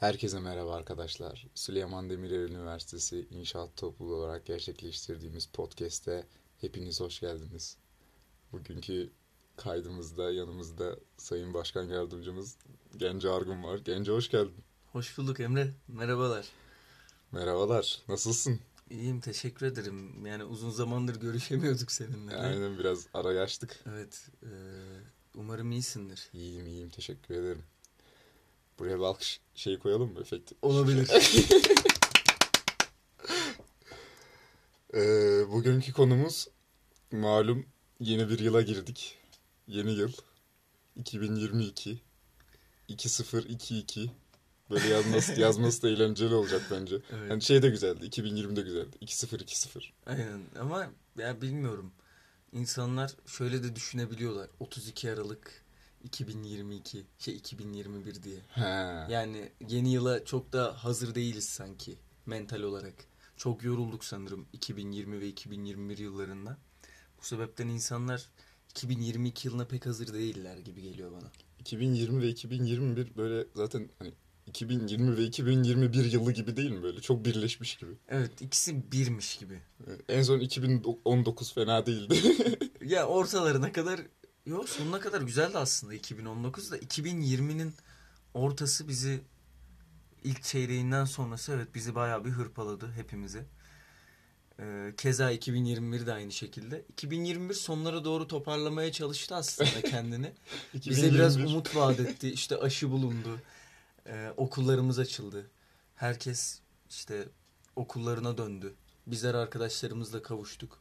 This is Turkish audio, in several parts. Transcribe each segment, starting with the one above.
Herkese merhaba arkadaşlar. Süleyman Demirel Üniversitesi İnşaat Topluluğu olarak gerçekleştirdiğimiz podcast'te hepiniz hoş geldiniz. Bugünkü kaydımızda yanımızda Sayın Başkan Yardımcımız Gence Argun var. Gence hoş geldin. Hoş bulduk Emre. Merhabalar. Merhabalar. Nasılsın? İyiyim teşekkür ederim. Yani uzun zamandır görüşemiyorduk seninle. Aynen biraz ara açtık. Evet. E, umarım iyisindir. İyiyim iyiyim teşekkür ederim. Buraya bir alkış şey koyalım mı efekti? Olabilir. Ee, bugünkü konumuz malum yeni bir yıla girdik. Yeni yıl 2022 2022 böyle yazması yazması da eğlenceli olacak bence. Evet. Yani şey de güzeldi. 2020'de güzeldi. 2020. Aynen ama ya bilmiyorum. İnsanlar şöyle de düşünebiliyorlar. 32 Aralık 2022 şey 2021 diye. He. Yani yeni yıla çok da hazır değiliz sanki mental olarak. Çok yorulduk sanırım 2020 ve 2021 yıllarında. Bu sebepten insanlar 2022 yılına pek hazır değiller gibi geliyor bana. 2020 ve 2021 böyle zaten hani 2020 ve 2021 yılı gibi değil mi böyle? Çok birleşmiş gibi. Evet ikisi birmiş gibi. En son 2019 fena değildi. Ya ortalarına kadar yok sonuna kadar güzeldi aslında 2019'da 2020'nin ortası bizi ilk çeyreğinden sonrası evet bizi bayağı bir hırpaladı hepimizi. Ee, keza 2021 de aynı şekilde. 2021 sonlara doğru toparlamaya çalıştı aslında kendini. Bize biraz 2021 umut vaat etti. İşte aşı bulundu. Ee, okullarımız açıldı. Herkes işte okullarına döndü. Bizler arkadaşlarımızla kavuştuk.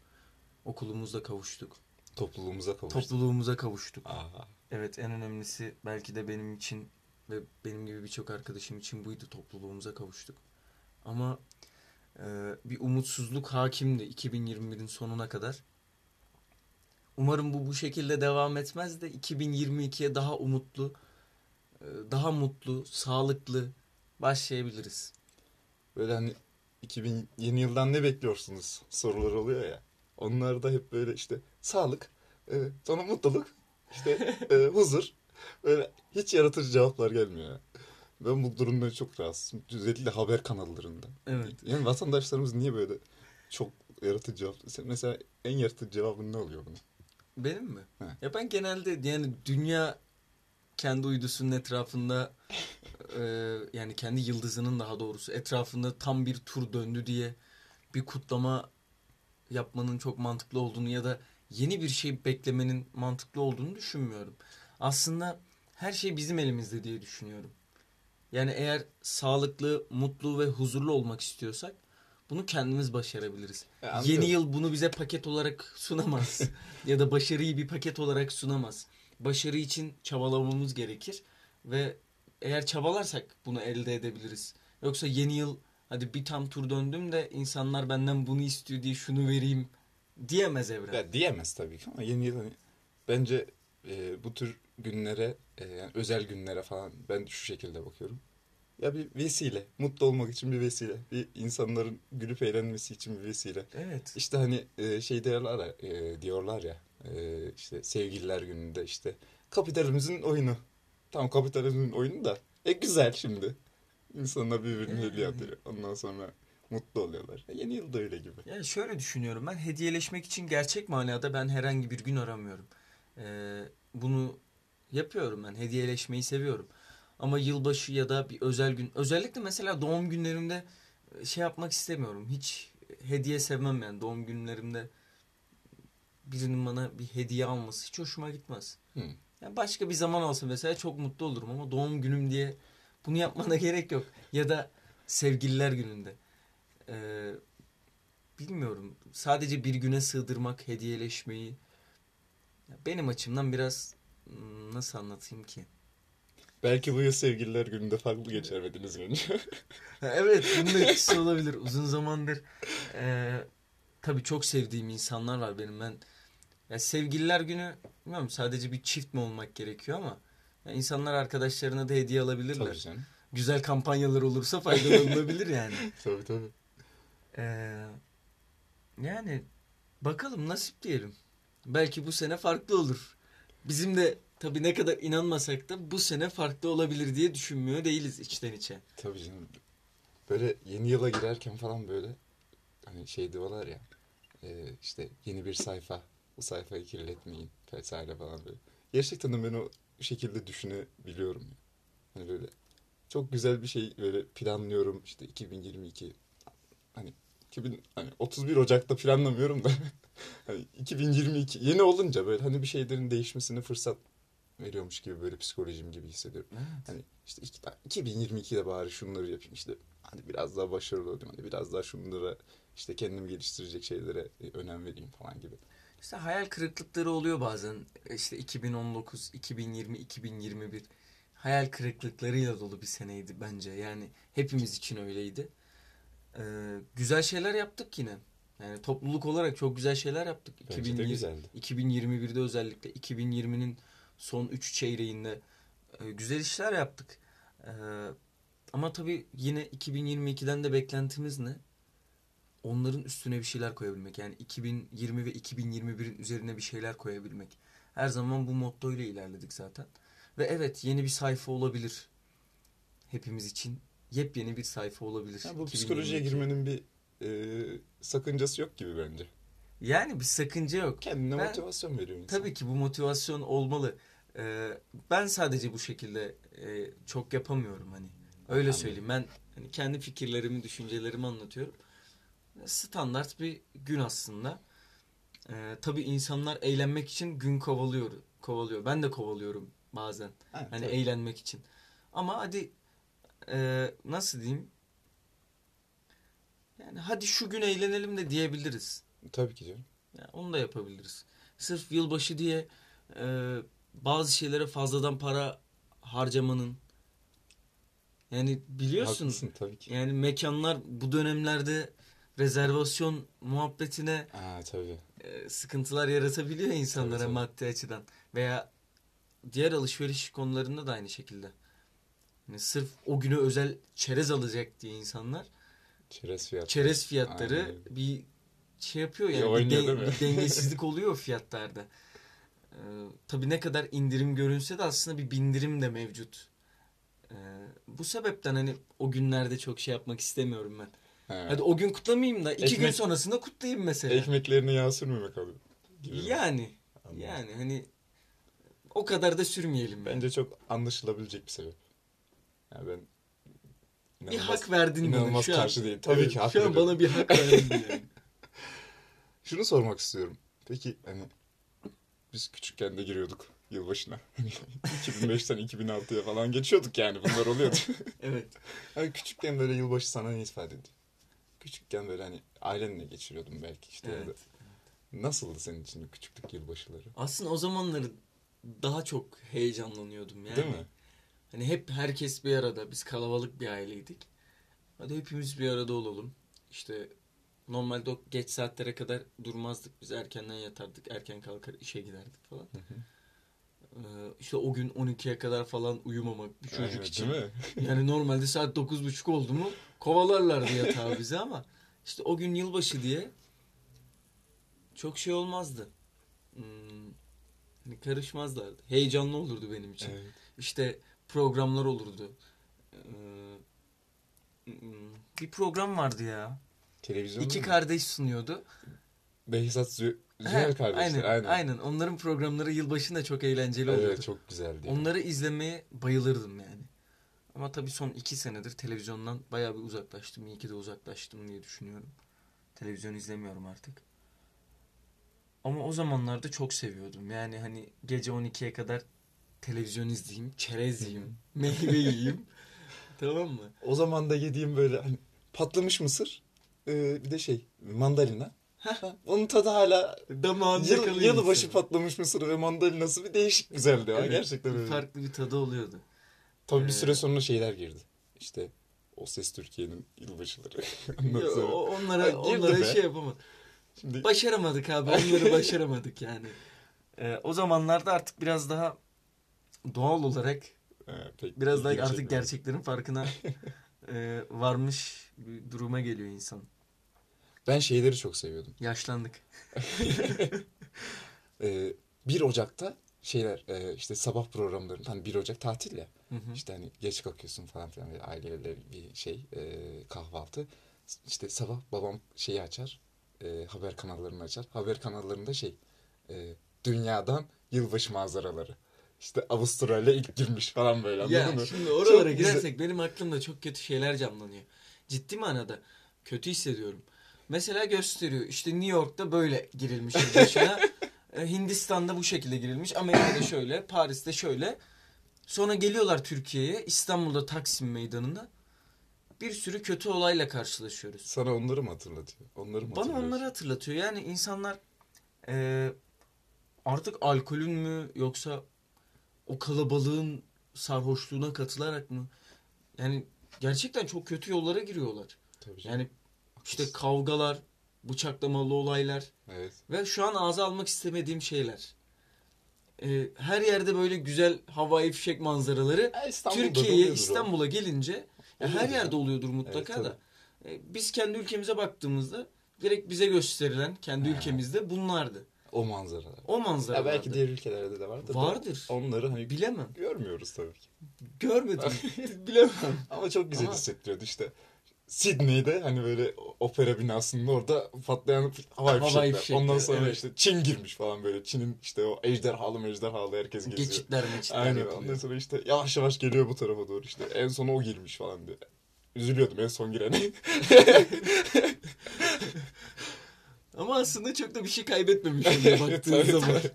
Okulumuzla kavuştuk. Topluluğumuza kavuştuk. Topluluğumuza kavuştuk. Aa, Evet en önemlisi belki de benim için ve benim gibi birçok arkadaşım için buydu topluluğumuza kavuştuk. Ama e, bir umutsuzluk hakimdi 2021'in sonuna kadar. Umarım bu bu şekilde devam etmez de 2022'ye daha umutlu, e, daha mutlu, sağlıklı başlayabiliriz. Böyle hani 2000 yeni yıldan ne bekliyorsunuz sorular oluyor ya. Onlar da hep böyle işte sağlık, e, sonra mutluluk, işte e, huzur. Böyle hiç yaratıcı cevaplar gelmiyor. ya. Ben bu durumdan çok rahatsızım. Özellikle haber kanallarında. Evet. Yani vatandaşlarımız niye böyle çok yaratıcı cevap... Mesela en yaratıcı cevabın ne oluyor bunun? Benim mi? He. Ya ben genelde yani dünya kendi uydusunun etrafında e, yani kendi yıldızının daha doğrusu etrafında tam bir tur döndü diye bir kutlama yapmanın çok mantıklı olduğunu ya da yeni bir şey beklemenin mantıklı olduğunu düşünmüyorum. Aslında her şey bizim elimizde diye düşünüyorum. Yani eğer sağlıklı, mutlu ve huzurlu olmak istiyorsak bunu kendimiz başarabiliriz. Anlıyorum. Yeni yıl bunu bize paket olarak sunamaz. ya da başarıyı bir paket olarak sunamaz. Başarı için çabalamamız gerekir ve eğer çabalarsak bunu elde edebiliriz. Yoksa yeni yıl hadi bir tam tur döndüm de insanlar benden bunu istiyor diye şunu vereyim diyemez evren. Ya diyemez tabii ki ama yeni yıl hani bence e, bu tür günlere e, yani özel günlere falan ben şu şekilde bakıyorum. Ya bir vesile, mutlu olmak için bir vesile, bir insanların gülüp eğlenmesi için bir vesile. Evet. İşte hani e, şey diyorlar ya, e, diyorlar ya e, işte sevgililer gününde işte kapitalizmin oyunu. Tam kapitalizmin oyunu da e güzel şimdi. İnsanlar birbirine hediye Yani. atıyor. Ondan sonra mutlu oluyorlar. Yeni yıl da öyle gibi. Yani şöyle düşünüyorum ben hediyeleşmek için gerçek manada ben herhangi bir gün aramıyorum. Ee, bunu yapıyorum ben hediyeleşmeyi seviyorum. Ama yılbaşı ya da bir özel gün özellikle mesela doğum günlerimde e, şey yapmak istemiyorum. Hiç hediye sevmem yani doğum günlerimde birinin bana bir hediye alması hiç hoşuma gitmez. Hı. Yani başka bir zaman olsa mesela çok mutlu olurum ama doğum günüm diye bunu yapmana gerek yok. Ya da sevgililer gününde. Ee, bilmiyorum. Sadece bir güne sığdırmak, hediyeleşmeyi benim açımdan biraz hmm, nasıl anlatayım ki? Belki bu yıl sevgililer gününde farklı geçirmediniz önce. Ha, Evet, bunun da etkisi olabilir. Uzun zamandır e, tabii çok sevdiğim insanlar var benim. Ben ya sevgililer günü bilmiyorum sadece bir çift mi olmak gerekiyor ama ya insanlar arkadaşlarına da hediye alabilirler. Tabii canım. Güzel kampanyalar olursa faydalanılabilir yani. Tabii tabii. Ee, yani bakalım nasip diyelim. Belki bu sene farklı olur. Bizim de tabii ne kadar inanmasak da bu sene farklı olabilir diye düşünmüyor değiliz içten içe. Tabii canım. Böyle yeni yıla girerken falan böyle hani şey diyorlar ya e, işte yeni bir sayfa bu sayfayı kirletmeyin vesaire falan böyle. Gerçekten de ben o şekilde düşünebiliyorum. ya. Hani böyle çok güzel bir şey böyle planlıyorum işte 2022 hani 2000 hani 31 Ocak'ta planlamıyorum da hani 2022 yeni olunca böyle hani bir şeylerin değişmesine fırsat veriyormuş gibi böyle psikolojim gibi hissediyorum. Hani işte iki- 2022'de bari şunları yapayım işte hani biraz daha başarılı olayım hani biraz daha şunlara işte kendimi geliştirecek şeylere e, önem vereyim falan gibi. İşte hayal kırıklıkları oluyor bazen. İşte 2019, 2020, 2021 hayal kırıklıklarıyla dolu bir seneydi bence. Yani hepimiz için öyleydi. Ee, güzel şeyler yaptık yine. Yani topluluk olarak çok güzel şeyler yaptık. Bence de 2020 güzeldi. 2021'de özellikle 2020'nin son 3 çeyreğinde e, güzel işler yaptık. Ee, ama tabii yine 2022'den de beklentimiz ne? Onların üstüne bir şeyler koyabilmek. Yani 2020 ve 2021'in üzerine bir şeyler koyabilmek. Her zaman bu motto ile ilerledik zaten. Ve evet yeni bir sayfa olabilir. Hepimiz için yepyeni bir sayfa olabilir. Ya bu 2022. psikolojiye girmenin bir e, sakıncası yok gibi bence. Yani bir sakınca yok. Kendine Ben- motivasyon veriyor insan. Tabii ki bu motivasyon olmalı. Ee, ben sadece bu şekilde e, çok yapamıyorum hani. Öyle Anladım. söyleyeyim. Ben hani kendi fikirlerimi, düşüncelerimi anlatıyorum. Standart bir gün aslında. Ee, tabii insanlar eğlenmek için gün kovalıyor. Kovalıyor. Ben de kovalıyorum bazen. Ha, Hani tabii. eğlenmek için. Ama hadi e, nasıl diyeyim? Yani hadi şu gün eğlenelim de diyebiliriz. Tabii ki canım. Ya onu da yapabiliriz. Sırf yılbaşı diye e, bazı şeylere fazladan para harcamanın yani biliyorsun Haklısın tabii ki. yani mekanlar bu dönemlerde rezervasyon muhabbetine Aa tabii. e, sıkıntılar yaratabiliyor insanlara Tabii, tabii. maddi açıdan veya diğer alışveriş konularında da aynı şekilde. Yani sırf o güne özel çerez alacak diye insanlar Çerez fiyatı. çerez fiyatları Aynen bir şey yapıyor yani Bir oynuyor mi? bir dengesizlik oluyor fiyatlarda. Ee, tabii ne kadar indirim görünse de aslında bir bindirim de mevcut. Ee, bu sebepten hani o günlerde çok şey yapmak istemiyorum ben. He. Hadi o gün kutlamayayım da iki gün Ekmek- sonrasında kutlayayım mesela. Ekmeklerine yağ sürmemek abi. gibi mi? Yani Anladım. yani hani o kadar da sürmeyelim. Ben. Bence çok anlaşılabilecek bir sebep. Yani ben Bir inanılmaz- hak verdin bana inanılmaz şu an. karşı değilim. Tabii ki hak Şu an veriyorum. bana bir hak verdin yani. Şunu sormak istiyorum. Peki hani biz küçükken de giriyorduk yılbaşına. 2005'ten 2006'ya falan geçiyorduk yani bunlar oluyordu. evet. hani küçükken böyle yılbaşı sana ne ifade ediyor? Küçükken böyle hani ailenle geçiriyordum belki işte. ya da- Evet. Nasıldı senin için küçüklük yılbaşıları? Aslında o zamanları daha çok heyecanlanıyordum yani. Değil mi? Hani hep herkes bir arada. Biz kalabalık bir aileydik. Hadi hepimiz bir arada olalım. İşte normalde o geç saatlere kadar durmazdık. Biz erkenden yatardık. Erken kalkar işe giderdik falan. Hı hı. Ee, işte o gün 12'ye kadar falan uyumamak bir çocuk Evet, için. Değil mi? Yani normalde saat 9.30 oldu mu kovalarlardı yatağı bize ama işte o gün yılbaşı diye çok şey olmazdı. Hmm, hani karışmazlardı. Heyecanlı olurdu benim için. Evet. İşte programlar olurdu. Ee, hmm, bir program vardı ya. Televizyon İki mu? kardeş sunuyordu. Behzat Zü Zühal kardeşler. aynen, Aynen. aynen. Onların programları yılbaşında çok eğlenceli oluyordu. Evet çok güzeldi. Onları izlemeye bayılırdım yani. Ama tabii son iki senedir televizyondan bayağı bir uzaklaştım. İyi ki de uzaklaştım diye düşünüyorum. Televizyon izlemiyorum artık. Ama o zamanlarda çok seviyordum. Yani hani gece 12'ye kadar televizyon izleyeyim, çerez yiyeyim, meyve yiyeyim. tamam mı? O zaman da yediğim böyle hani patlamış mısır e, bir de şey mandalina. Ha, Onun tadı hala Damağında yıl, kalıyor yılbaşı patlamış mısır ve mandalinası bir değişik güzeldi. Evet, Gerçekten bir öyle. farklı bir tadı oluyordu. Tabii bir Ee, süre sonra şeyler girdi. İşte O Ses Türkiye'nin yılbaşıları. Ondan Yo, sonra- o- Ha, onlara onlara be. şey yapamadım. Şimdi Başaramadık abi. Onları başaramadık yani. Ee, o zamanlarda artık biraz daha doğal olarak e, pek biraz daha artık çekmedi. gerçeklerin farkına e, varmış bir duruma geliyor insan. Ben şeyleri çok seviyordum. Yaşlandık. Ee, 1 Ocak'ta şeyler e, işte sabah programları hani 1 Ocak tatil ya. Hı hı. İşte hani geç kalkıyorsun falan filan böyle aileyle bir şey e, kahvaltı. İşte sabah babam şeyi açar. e, haber kanallarını açar. Haber kanallarında şey e, dünyadan yılbaşı manzaraları. İşte Avustralya ilk girmiş falan böyle anladın Ya mı? şimdi oralara Çok güzel. girersek benim aklımda çok kötü şeyler canlanıyor. Ciddi manada kötü hissediyorum. Mesela gösteriyor işte New York'ta böyle girilmiş yılbaşına. E, Hindistan'da bu şekilde girilmiş. Amerika'da şöyle, Paris'te şöyle. Sonra geliyorlar Türkiye'ye, İstanbul'da Taksim Meydanı'nda. Bir sürü kötü olayla karşılaşıyoruz. Sana onları mı hatırlatıyor? Onları mı Bana onları hatırlatıyor. Yani insanlar e, artık alkolün mü yoksa o kalabalığın sarhoşluğuna katılarak mı? Yani gerçekten çok kötü yollara giriyorlar. Tabii canım. Yani işte kavgalar, bıçaklamalı olaylar Evet. ve şu an ağza almak istemediğim şeyler. E, her yerde böyle güzel havai fişek manzaraları Türkiye'ye. İstanbul'a gelince ya her yerde oluyordur mutlaka Evet, da. E, Biz kendi ülkemize baktığımızda direkt bize gösterilen kendi Ha. ülkemizde bunlardı. O manzaralar. O manzara Ya belki diğer ülkelerde de vardır. Vardır. Onları hani Bilemem. görmüyoruz tabii ki. Görmedim. Bilemem. Ama çok güzel Ama- hissettiriyordu işte. Sydney'de hani böyle opera binasının orada patlayan havai Havai fişekler. fişekler, Ondan sonra evet. işte Çin girmiş falan böyle. Çin'in işte o ejderhalı mejderhalı herkes geziyor. Geçitler meçitler Aynen. yapılıyor. Ondan sonra işte yavaş yavaş geliyor bu tarafa doğru işte. En son o girmiş falan diye. Üzülüyordum en son girene. Ama aslında çok da bir şey kaybetmemiş oluyor baktığın Tabii, zaman. tabii.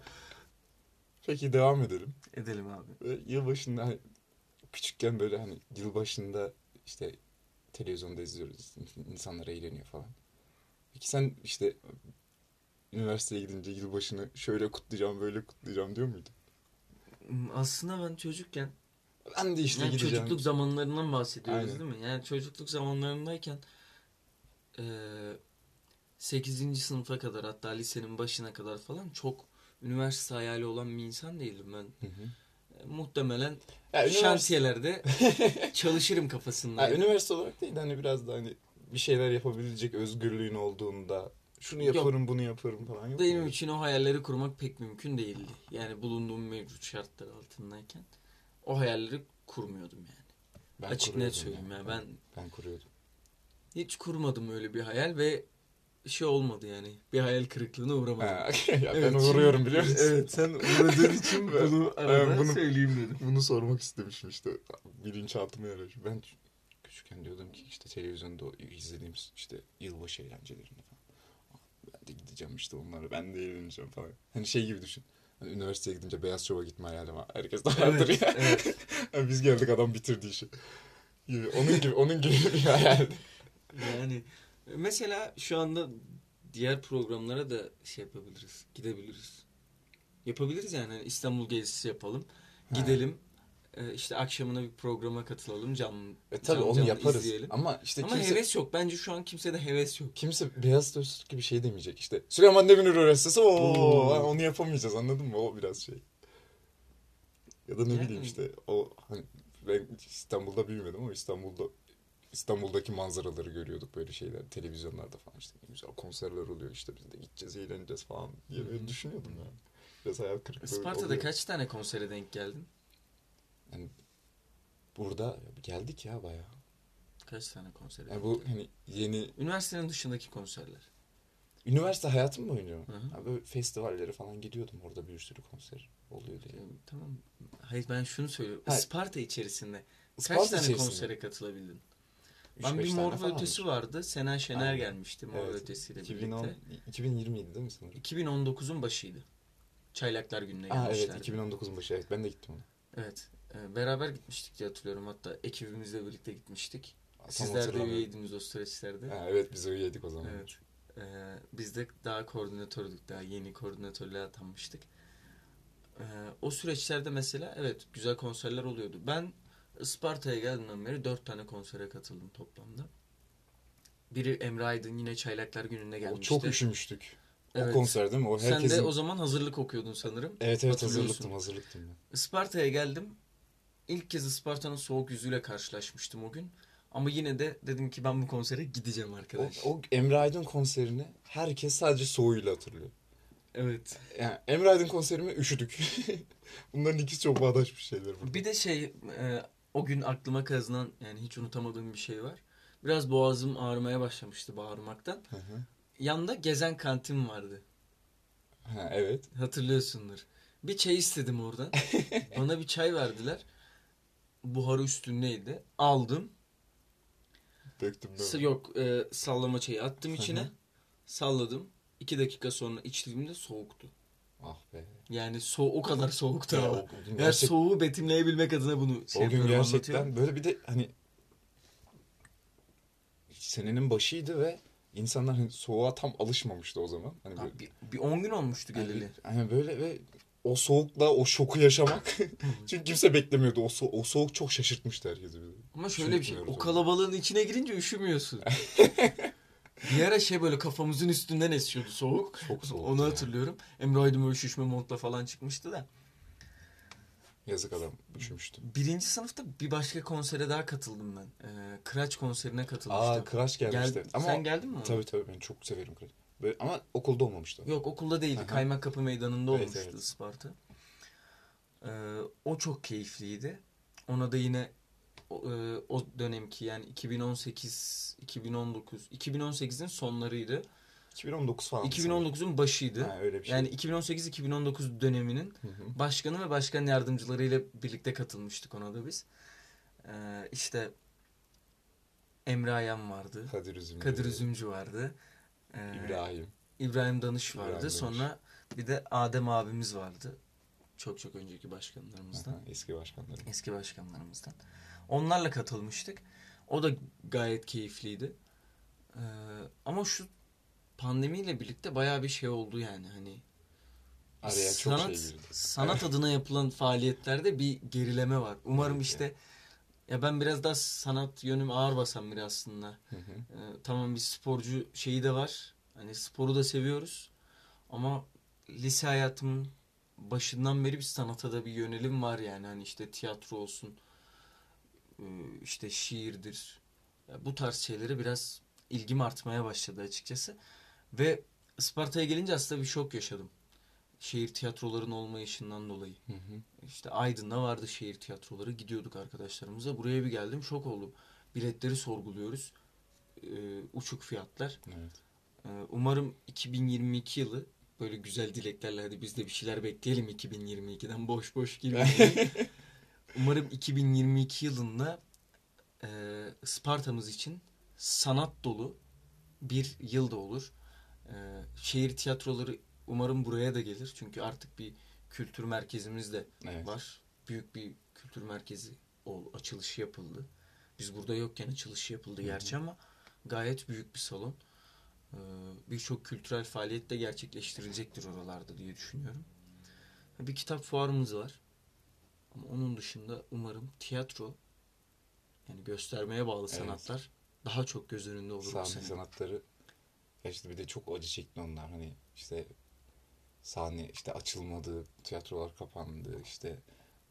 Peki devam edelim. Edelim abi. Böyle yılbaşında hani küçükken böyle hani yılbaşında işte televizyonda izliyoruz. insanlar eğleniyor falan. Peki sen işte üniversiteye gidince yılbaşını şöyle kutlayacağım böyle kutlayacağım diyor muydun? Aslında ben çocukken Ben de işte yani gideceğim. çocukluk zamanlarından bahsediyoruz Aynen. değil mi? Yani çocukluk zamanlarındayken eee 8. sınıfa kadar hatta lisenin başına kadar falan çok üniversite hayali olan bir insan değildim ben. Hı hı. Muhtemelen Ya, üniversite, şantiyelerde çalışırım ya, kafasındaydım. üniversite olarak değil de hani biraz da hani bir şeyler yapabilecek özgürlüğün olduğunda şunu Yok. yaparım bunu yaparım falan yok Benim için o hayalleri kurmak pek mümkün değildi. Yani bulunduğum mevcut şartlar altındayken o hayalleri kurmuyordum yani. Ben Açık net söyleyeyim ya. ya ben Ben kuruyordum. hiç kurmadım öyle bir hayal ve şey olmadı yani. Bir hayal kırıklığına uğramadım. Ha, ya Evet, ben uğruyorum biliyor musun? Evet sen uğradığın için bunu ben arada bunu- söyleyeyim dedim. Bunu sormak istemişim işte. Bilinçaltıma yarıyor. Ben küçükken diyordum ki işte televizyonda o izlediğimiz işte yılbaşı eğlencelerini falan. Ben de gideceğim işte onlara. Ben de eğleneceğim falan. Hani şey gibi düşün. Hani üniversiteye gidince Beyaz Şov'a gitme hayalim var. Herkes de vardır Evet, ya. evet. Yani biz geldik adam bitirdi işi. Gibi. Onun gibi, onun gibi bir hayaldi. Yani mesela şu anda diğer programlara da şey yapabiliriz. Gidebiliriz. Yapabiliriz yani Hani İstanbul gezisi yapalım. Ha. Gidelim. e, işte akşamına bir programa katılalım. Canlı, E tabii canlı onu canlı yaparız. izleyelim. Ama işte Ama kimse, heves yok. Bence şu an kimsede heves yok. kimse Beyaz Dostluk gibi şey demeyecek işte. Süleyman Demirel Üniversitesi o onu yapamayacağız anladın mı? O biraz şey. Ya da ne Yani- bileyim işte o hani ben İstanbul'da büyümedim ama İstanbul'da İstanbul'daki manzaraları görüyorduk böyle şeyler televizyonlarda falan işte ne güzel konserler oluyor işte biz de gideceğiz eğleneceğiz falan diye Hı hı. böyle düşünüyordum yani. Biraz hayal kırıklığı Isparta'da oluyor. kaç tane konsere denk geldin? Yani burada geldik ya bayağı. Kaç tane konsere Yani denk bu geldin? hani yeni Üniversitenin dışındaki konserler. üniversite hayatım mı? Hı hı. Ha, böyle festivallere falan gidiyordum orada bir sürü konser oluyordu E, yani. Tamam. Hayır ben şunu söylüyorum. Ha. Isparta içerisinde Isparta kaç tane içerisinde konsere katılabildin? Ben bir Mor ve. Ötesi vardı. Sena Şener Aynen. gelmişti Mor ve Evet. Ötesi ile 2010, birlikte. 2020'ydi değil mi sanırım? 2019'un başıydı. Çaylaklar Günü'ne Aa evet gelmişlerdi. 2019'un başı evet ben de gittim ona. Evet. e, beraber gitmiştik diye hatırlıyorum. Hatta ekibimizle birlikte gitmiştik. Tam Sizler de üyeydiniz o süreçlerde. Ha, evet biz üyeydik o zaman. Evet. E, biz de daha koordinatördük. Daha yeni koordinatörlüğe atanmıştık. E, o süreçlerde mesela evet güzel konserler oluyordu. Ben Isparta'ya geldiğimden beri dört tane konsere katıldım toplamda. Biri Emre Aydın yine Çaylaklar Günü'nde O gelmişti. çok üşümüştük. Evet. O konser değil mi? O Sen herkesin... de o zaman hazırlık okuyordun sanırım. Evet evet hazırlıktım hazırlıktım ben. Isparta'ya geldim. İlk kez Isparta'nın soğuk yüzüyle karşılaşmıştım o gün. Ama yine de dedim ki ben bu konsere gideceğim O, arkadaş. o Emre Aydın konserini herkes sadece soğuğuyla hatırlıyor. Evet. Yani Emre Aydın konserime üşüdük. Bunların ikisi çok bağdaşmış şeyler burada. Bir de şey e, o gün aklıma kazınan yani hiç unutamadığım bir şey var. Biraz boğazım ağrımaya başlamıştı bağırmaktan. Hı hı. Yanında gezen kantin vardı. Ha, evet. Hatırlıyorsundur. Bir çay istedim oradan. Bana bir çay verdiler. Buharı üstündeydi. Aldım. Döktüm ben. Yok e, sallama çayı attım Hı içine. hı. Salladım. İki dakika sonra içtiğimde soğuktu. Ah be. Yani so o kadar soğuktu Ya, Her gerçek- soğuğu betimleyebilmek adına bunu şey o gün gerçekten anlatıyorum. böyle bir de hani senenin başıydı ve insanlar hani soğuğa tam alışmamıştı o zaman. Hani böyle, Bir, bir 10 gün olmuştu hani, geleli. hani böyle ve o soğukla o şoku yaşamak çünkü kimse beklemiyordu. O, so- o soğuk çok şaşırtmıştı herkesi. Ama şöyle bir şey. O kalabalığın içine girince üşümüyorsun. bir ara şey böyle kafamızın üstünden esiyordu soğuk. Çok soğuktu Onu ya. hatırlıyorum. Emre Aydın böyle şişme montla falan çıkmıştı da. Yazık adam üşümüştü. Birinci sınıfta bir başka konsere daha katıldım ben. Ee, Kıraç konserine katılmıştım. Aa Crash gelmişti. Gel- ama Sen geldin mi? ona? Tabii tabii ben çok severim Crash. Böyle, ama okulda olmamıştı. Yok okulda değildi. Aha. Kaymak Kapı Meydanı'nda Evet, olmuştu evet. Isparta. Ee, o çok keyifliydi. Ona da yine o, e, o dönemki yani 2018 2019 2018'in sonlarıydı. 2019 falan. 2019'un başıydı. Ha, öyle bir şey. Yani 2018-2019 döneminin Hı hı. başkanı ve başkan yardımcılarıyla birlikte katılmıştık ona da biz. Ee, işte Emre Ayan vardı. Kadir Üzümcü. Kadir Üzümcü vardı. Ee, İbrahim. İbrahim Danış vardı. İbrahim Danış. Sonra bir de Adem abimiz vardı. Çok çok önceki başkanlarımızdan. Aha, eski başkanları. Eski başkanlarımızdan. Onlarla katılmıştık. O da gayet keyifliydi. Ee, ama şu pandemiyle birlikte bayağı bir şey oldu yani hani Araya çok sanat, şey girdi. sanat adına yapılan faaliyetlerde bir gerileme var. Umarım Evet, işte ya ben biraz daha sanat yönüm ağır basan biri aslında. Hı hı. Ee, tamam bir sporcu şeyi de var. Hani sporu da seviyoruz. Ama lise hayatımın başından beri bir sanata da bir yönelim var yani. Hani işte tiyatro olsun. E, işte şiirdir. Bu tarz şeylere biraz ilgim artmaya başladı açıkçası. Ve Isparta'ya gelince aslında bir şok yaşadım. Şehir tiyatroların olmayışından dolayı. Hı hı. İşte Aydın'da vardı şehir tiyatroları. Gidiyorduk arkadaşlarımıza. Buraya bir geldim şok oldum. Biletleri sorguluyoruz. Ee, uçuk fiyatlar. Evet. Ee, umarım 2022 yılı böyle güzel dileklerle hadi biz de bir şeyler bekleyelim 2022'den boş boş girmeyelim. Umarım 2022 yılında e, Sparta'mız için sanat dolu bir yıl da olur. Ee, şehir tiyatroları umarım buraya da gelir. Çünkü artık bir kültür merkezimiz de Evet. var. Büyük bir kültür merkezi ol, açılışı yapıldı. Biz burada yokken açılışı yapıldı gerçi ama gayet büyük bir salon. Ee, Birçok kültürel faaliyet de gerçekleştirilecektir oralarda diye düşünüyorum. Bir kitap fuarımız var. Ama onun dışında umarım tiyatro yani göstermeye bağlı Evet. sanatlar daha çok göz önünde olur bu Sahne sene. sanatları ya işte bir de çok acı çekti onlar hani işte sahne işte açılmadı, tiyatrolar kapandı, işte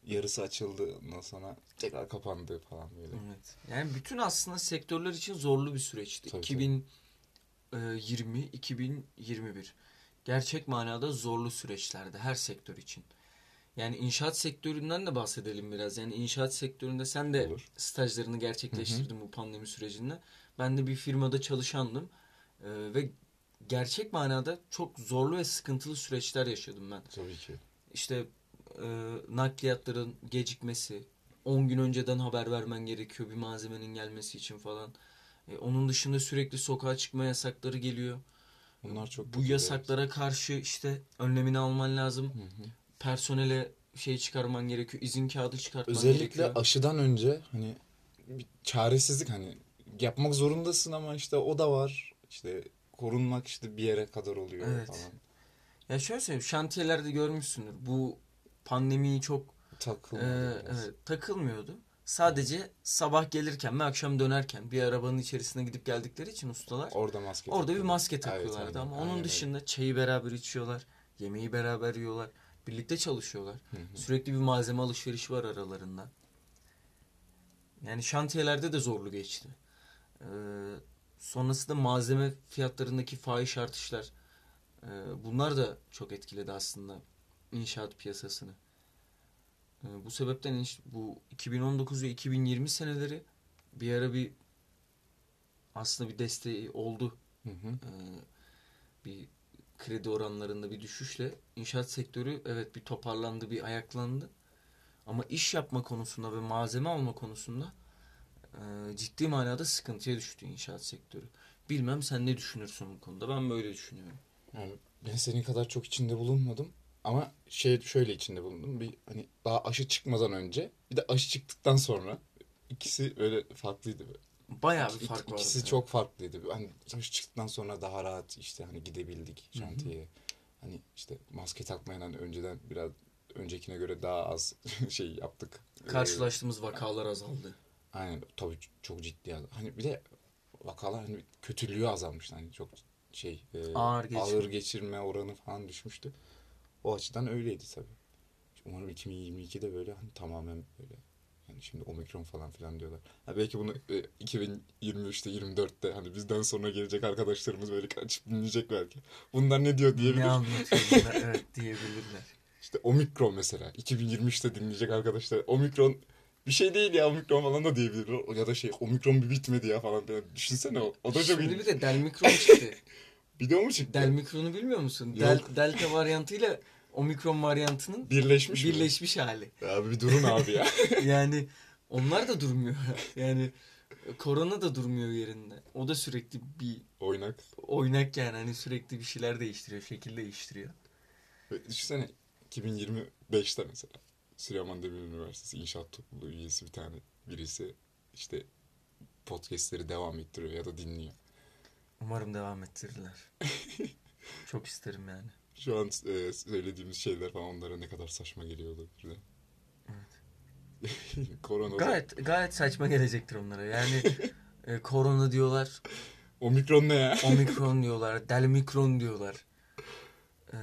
yarısı açıldı ondan sonra tekrar kapandı falan böyle. Evet. Yani bütün aslında sektörler için zorlu bir süreçti. Tabii, 2020, 2021. Gerçek manada zorlu süreçlerdi her sektör için. Yani inşaat sektöründen de bahsedelim biraz. Yani inşaat sektöründe sen de Olur. stajlarını gerçekleştirdin bu pandemi sürecinde. Ben de bir firmada çalışandım. Ee, ve gerçek manada çok zorlu ve sıkıntılı süreçler yaşadım ben. Tabii ki. İşte e, nakliyatların gecikmesi, 10 gün önceden haber vermen gerekiyor bir malzemenin gelmesi için falan. E, onun dışında sürekli sokağa çıkma yasakları geliyor. Bunlar çok Bu yasaklara karşı işte önlemini alman lazım. Hı hı. Personele şey çıkarman gerekiyor, izin kağıdı çıkartman Özellikle gerekiyor. aşıdan önce hani bir çaresizlik hani yapmak zorundasın ama işte o da var. İşte korunmak işte bir yere kadar oluyor Evet. falan. Ya şöyle söyleyeyim, şantiyelerde görmüşsündür. Bu pandemiyi çok Ee, biraz. evet, takılmıyordu. Sadece sabah gelirken ve akşam dönerken bir arabanın içerisine gidip geldikleri için ustalar Orada maske orada bir takıyorlar. maske Evet, takıyorlardı aynen, ama aynen onun dışında çayı beraber içiyorlar, yemeği beraber yiyorlar, birlikte çalışıyorlar. Hı hı. Sürekli bir malzeme alışverişi var aralarında. Yani şantiyelerde de zorlu geçti. Ee, sonrasında malzeme fiyatlarındaki fahiş artışlar Ee, bunlar da çok etkiledi aslında inşaat piyasasını. Ee, bu sebepten inş- bu 2019 ve 2020 seneleri bir ara bir aslında bir desteği oldu. Hı hı. Ee, bir kredi oranlarında bir düşüşle inşaat sektörü evet bir toparlandı, bir ayaklandı. Ama iş yapma konusunda ve malzeme alma konusunda e, ciddi manada sıkıntıya düştü inşaat sektörü. Bilmem sen ne düşünürsün bu konuda. Ben böyle düşünüyorum. Yani ben senin kadar çok içinde bulunmadım. Ama şey şöyle içinde bulundum. Bir hani daha aşı çıkmadan önce bir de aşı çıktıktan sonra ikisi öyle farklıydı. Bayağı bir fark var. İkisi çok farklıydı. Hani aşı çıktıktan sonra daha rahat işte hani gidebildik Hı hı. şantiyeye. Hani işte maske takmayan hani önceden biraz öncekine göre daha az şey yaptık. Karşılaştığımız vakalar azaldı. Ee, aynen tabii çok ciddi. az- Hani bir de vakalar hani kötülüğü azalmıştı. Hani çok şey e, Ağır geçirme. ağır geçirme oranı falan düşmüştü. O açıdan öyleydi tabii. Umarım 2022'de böyle hani tamamen böyle yani şimdi omikron falan filan diyorlar. Ha belki bunu e, 2023'te 24'te hani bizden sonra gelecek arkadaşlarımız böyle açıp dinleyecek belki. Bunlar ne diyor diyebilir. Ne anlatıyor bunlar? Evet diyebilirler. İşte omikron mesela 2023'te dinleyecek arkadaşlar. Omikron bir şey değil ya omikron falan da diyebilir. Ya da şey omikron bir bitmedi ya falan. filan. Düşünsene o, o da çok Şimdi bir de Delmikron çıktı. Bir de o mu çıktı? Delmikron'u bilmiyor musun? Yok. Del, Delta varyantıyla Omikron varyantının Birleşmiş mi? birleşmiş hali. Abi bir durun abi ya. Yani onlar da durmuyor. Yani korona da durmuyor yerinde. O da sürekli bir Oynak. oynak yani hani sürekli bir şeyler değiştiriyor, şekil değiştiriyor. Ve Düşünsene 2025'te mesela Süleyman Demirel Üniversitesi İnşaat Topluluğu üyesi bir tane birisi işte podcastleri devam ettiriyor ya da dinliyor. Umarım devam ettirirler. Çok isterim yani. Şu an e, söylediğimiz şeyler falan onlara ne kadar saçma geliyor olabilir de. Korona da- Gayet gayet saçma gelecektir onlara. Yani e, korona diyorlar, Omikron ne ya? omikron diyorlar, delmikron diyorlar. E,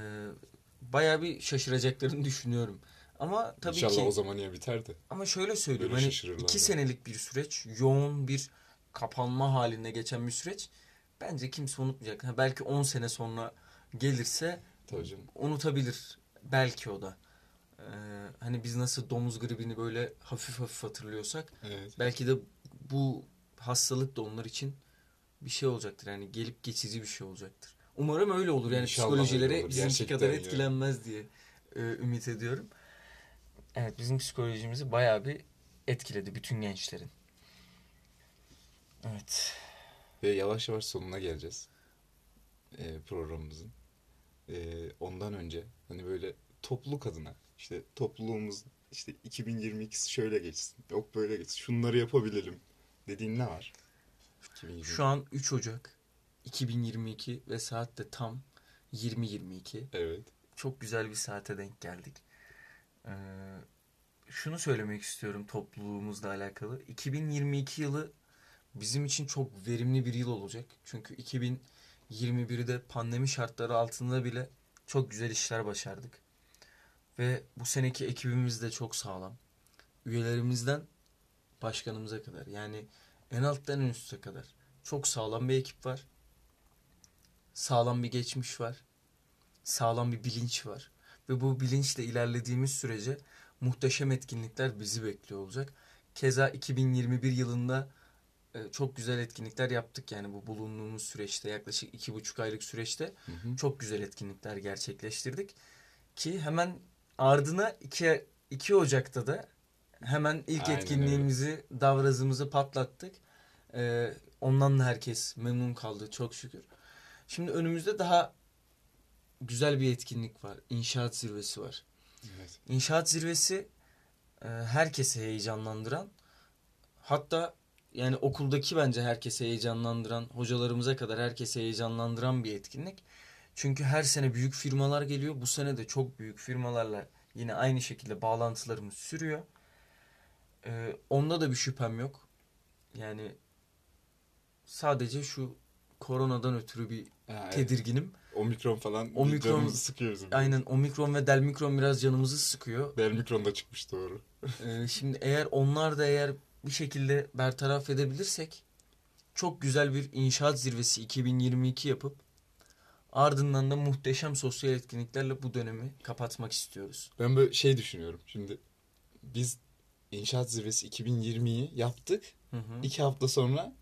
bayağı bir şaşıracaklarını düşünüyorum. Ama tabii İnşallah ki o zaman ya biter de. ama şöyle söyleyeyim Böyle hani iki senelik bir süreç, yoğun bir kapanma halinde geçen bir süreç. Bence kimse unutmayacak. Ha, belki 10 sene sonra gelirse Tabii canım. unutabilir. Belki o da. Ee, hani biz nasıl domuz gribini böyle hafif hafif hatırlıyorsak Evet. belki de bu hastalık da onlar için bir şey olacaktır. Yani gelip geçici bir şey olacaktır. Umarım öyle olur. Yani İnşallah psikolojileri öyle olur. bizimki Gerçekten kadar ya. etkilenmez diye e, ümit ediyorum. Evet bizim psikolojimizi bayağı bir etkiledi bütün gençlerin. Evet. Ve yavaş yavaş sonuna geleceğiz. e, programımızın. E, ondan önce hani böyle topluluk adına işte topluluğumuz işte 2022'si şöyle geçsin. Yok böyle geçsin. Şunları yapabilelim. Dediğin ne var? 2022. Şu an 3 Ocak 2022 ve saat de tam 20.22. Evet. Çok güzel bir saate denk geldik. Ee, şunu söylemek istiyorum topluluğumuzla alakalı. 2022 yılı bizim için çok verimli bir yıl olacak. Çünkü 2021'de pandemi şartları altında bile çok güzel işler başardık. Ve bu seneki ekibimiz de çok sağlam. Üyelerimizden başkanımıza kadar yani en alttan en üste kadar çok sağlam bir ekip var. Sağlam bir geçmiş var. Sağlam bir bilinç var. Ve bu bilinçle ilerlediğimiz sürece muhteşem etkinlikler bizi bekliyor olacak. Keza 2021 yılında çok güzel etkinlikler yaptık yani bu bulunduğumuz süreçte yaklaşık iki buçuk aylık süreçte Hı hı. çok güzel etkinlikler gerçekleştirdik. Ki hemen ardına 2, 2 Ocak'ta da hemen ilk Aynen etkinliğimizi, davrazımızı patlattık. Ee, ondan da herkes memnun kaldı çok şükür. Şimdi önümüzde daha güzel bir etkinlik var. İnşaat zirvesi var. Evet. İnşaat zirvesi e, herkesi heyecanlandıran hatta yani okuldaki bence herkesi heyecanlandıran hocalarımıza kadar herkesi heyecanlandıran bir etkinlik. Çünkü her sene büyük firmalar geliyor. Bu sene de çok büyük firmalarla yine aynı şekilde bağlantılarımız sürüyor. E, onda da bir şüphem yok. Yani sadece şu koronadan ötürü bir Ha, evet. tedirginim. Omikron falan Omikron- canımızı sıkıyor bizim. Aynen omikron ve delmikron biraz canımızı sıkıyor. Delmikron da çıkmış doğru. Ee, şimdi eğer onlar da eğer bir şekilde bertaraf edebilirsek çok güzel bir inşaat zirvesi 2022 yapıp Ardından da muhteşem sosyal etkinliklerle bu dönemi kapatmak istiyoruz. Ben böyle şey düşünüyorum. Şimdi biz İnşaat Zirvesi 2020'yi yaptık. Hı hı. İki hafta sonra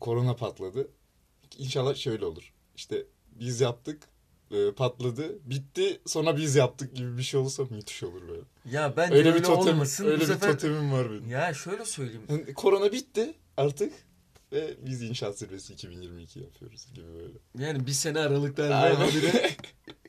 korona patladı. İnşallah şöyle olur. İşte biz yaptık, e, patladı, bitti, sonra biz yaptık gibi bir şey olursa müthiş olur böyle. Ya bence Öyle öyle, bir totem, olmasın. öyle bir sefer... totemim var benim. Ya şöyle söyleyeyim. Yani korona bitti artık ve biz İnşaat Zirvesi 2022 yapıyoruz gibi böyle. Yani bir sene aralıklarla Aynen.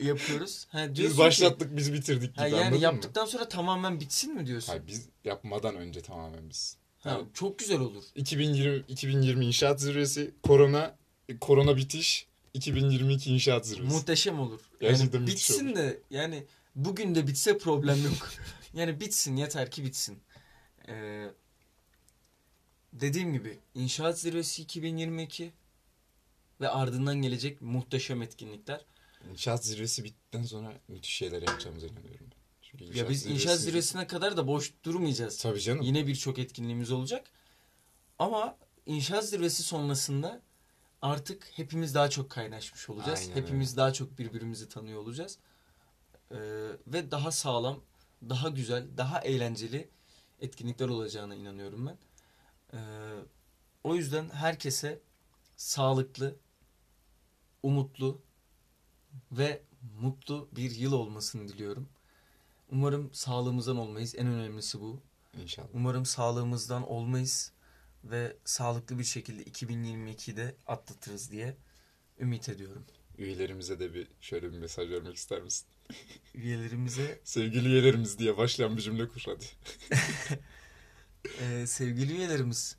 yapıyoruz. Ha, Biz ki- başlattık, biz bitirdik gibi Ha, yani anladın mı? yaptıktan sonra tamamen bitsin mi diyorsun? Hayır, biz yapmadan önce tamamen biz. Ha, Yani çok güzel olur. 2020 2020 İnşaat Zirvesi, korona korona bitiş, 2022 İnşaat Zirvesi. Muhteşem olur. Gerçekten yani bitsin olur. de yani bugün de bitse problem yok. yani bitsin yeter ki bitsin. Ee, dediğim gibi İnşaat Zirvesi 2022 ve ardından gelecek muhteşem etkinlikler. İnşaat zirvesi bittikten sonra müthiş şeyler yapacağımıza inanıyorum. Çünkü ya biz inşaat zirvesine kadar da boş durmayacağız. Tabii canım. Yine birçok etkinliğimiz olacak. Ama inşaat zirvesi sonrasında artık hepimiz daha çok kaynaşmış olacağız. Aynen hepimiz daha çok birbirimizi tanıyor olacağız. Ee, ve daha sağlam, daha güzel, daha eğlenceli etkinlikler olacağına inanıyorum ben. Ee, o yüzden herkese sağlıklı, umutlu ve mutlu bir yıl olmasını diliyorum. Umarım sağlığımızdan olmayız. En önemlisi bu. İnşallah. Umarım sağlığımızdan olmayız ve sağlıklı bir şekilde 2022'de atlatırız diye ümit ediyorum. Üyelerimize de bir şöyle bir mesaj vermek ister misin? Üyelerimize, Sevgili üyelerimiz diye başlayan bir cümle kur hadi. e, sevgili üyelerimiz,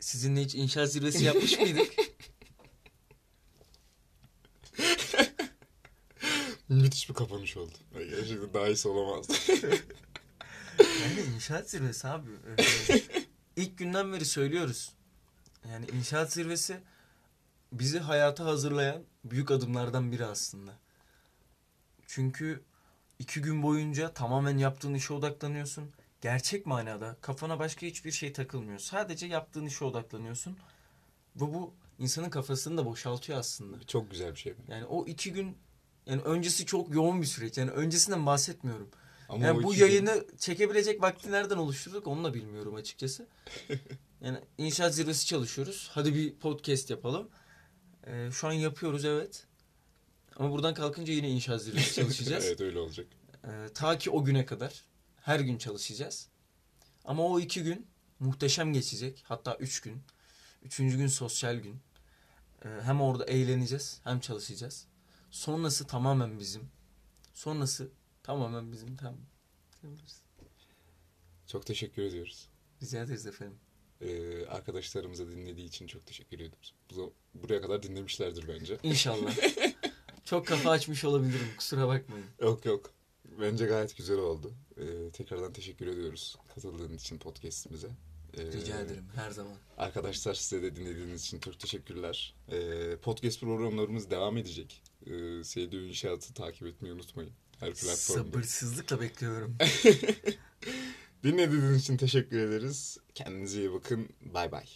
sizinle hiç inşaat zirvesi yapmış mıydık? Müthiş bir kapanış oldu. Gerçekten daha iyisi olamazdı. Yani inşaat zirvesi abi. Ee, ilk günden beri söylüyoruz. Yani inşaat zirvesi bizi hayata hazırlayan büyük adımlardan biri aslında. Çünkü iki gün boyunca tamamen yaptığın işe odaklanıyorsun. Gerçek manada kafana başka hiçbir şey takılmıyor. Sadece yaptığın işe odaklanıyorsun. Ve bu insanın kafasını da boşaltıyor aslında. Çok güzel bir şey. Yani o iki gün yani öncesi çok yoğun bir süreç. Yani öncesinden bahsetmiyorum. Ama Yani bu yayını çekebilecek vakti nereden oluşturduk onu da bilmiyorum açıkçası. yani inşaat zirvesi çalışıyoruz. Hadi bir podcast yapalım. Ee, şu an yapıyoruz evet. Ama buradan kalkınca yine inşaat zirvesi gün- çalışacağız. evet öyle olacak. Ee, ta ki o güne kadar her gün çalışacağız. Ama o iki gün muhteşem geçecek. Hatta üç gün. Üçüncü gün sosyal gün. Ee, hem orada eğleneceğiz hem çalışacağız. Sonrası tamamen bizim. Sonrası tamamen bizim. Tamam. Çok teşekkür ediyoruz. Rica ederiz efendim. Ee, arkadaşlarımıza dinlediği için çok teşekkür ediyoruz. Bu- Buraya kadar dinlemişlerdir bence. İnşallah. Çok kafa açmış olabilirim. Kusura bakmayın. Yok yok. Bence gayet güzel oldu. Ee, tekrardan teşekkür ediyoruz katıldığın için podcastimize. Ee, Rica ederim. Her zaman. Arkadaşlar size de dinlediğiniz için çok teşekkürler. Ee, podcast programlarımız devam edecek. Ee, SDÜ İnşaat'ı takip etmeyi unutmayın. Her platformda. Sabırsızlıkla bekliyorum. Dinlediğiniz için teşekkür ederiz. Kendinize iyi bakın. Bay bay.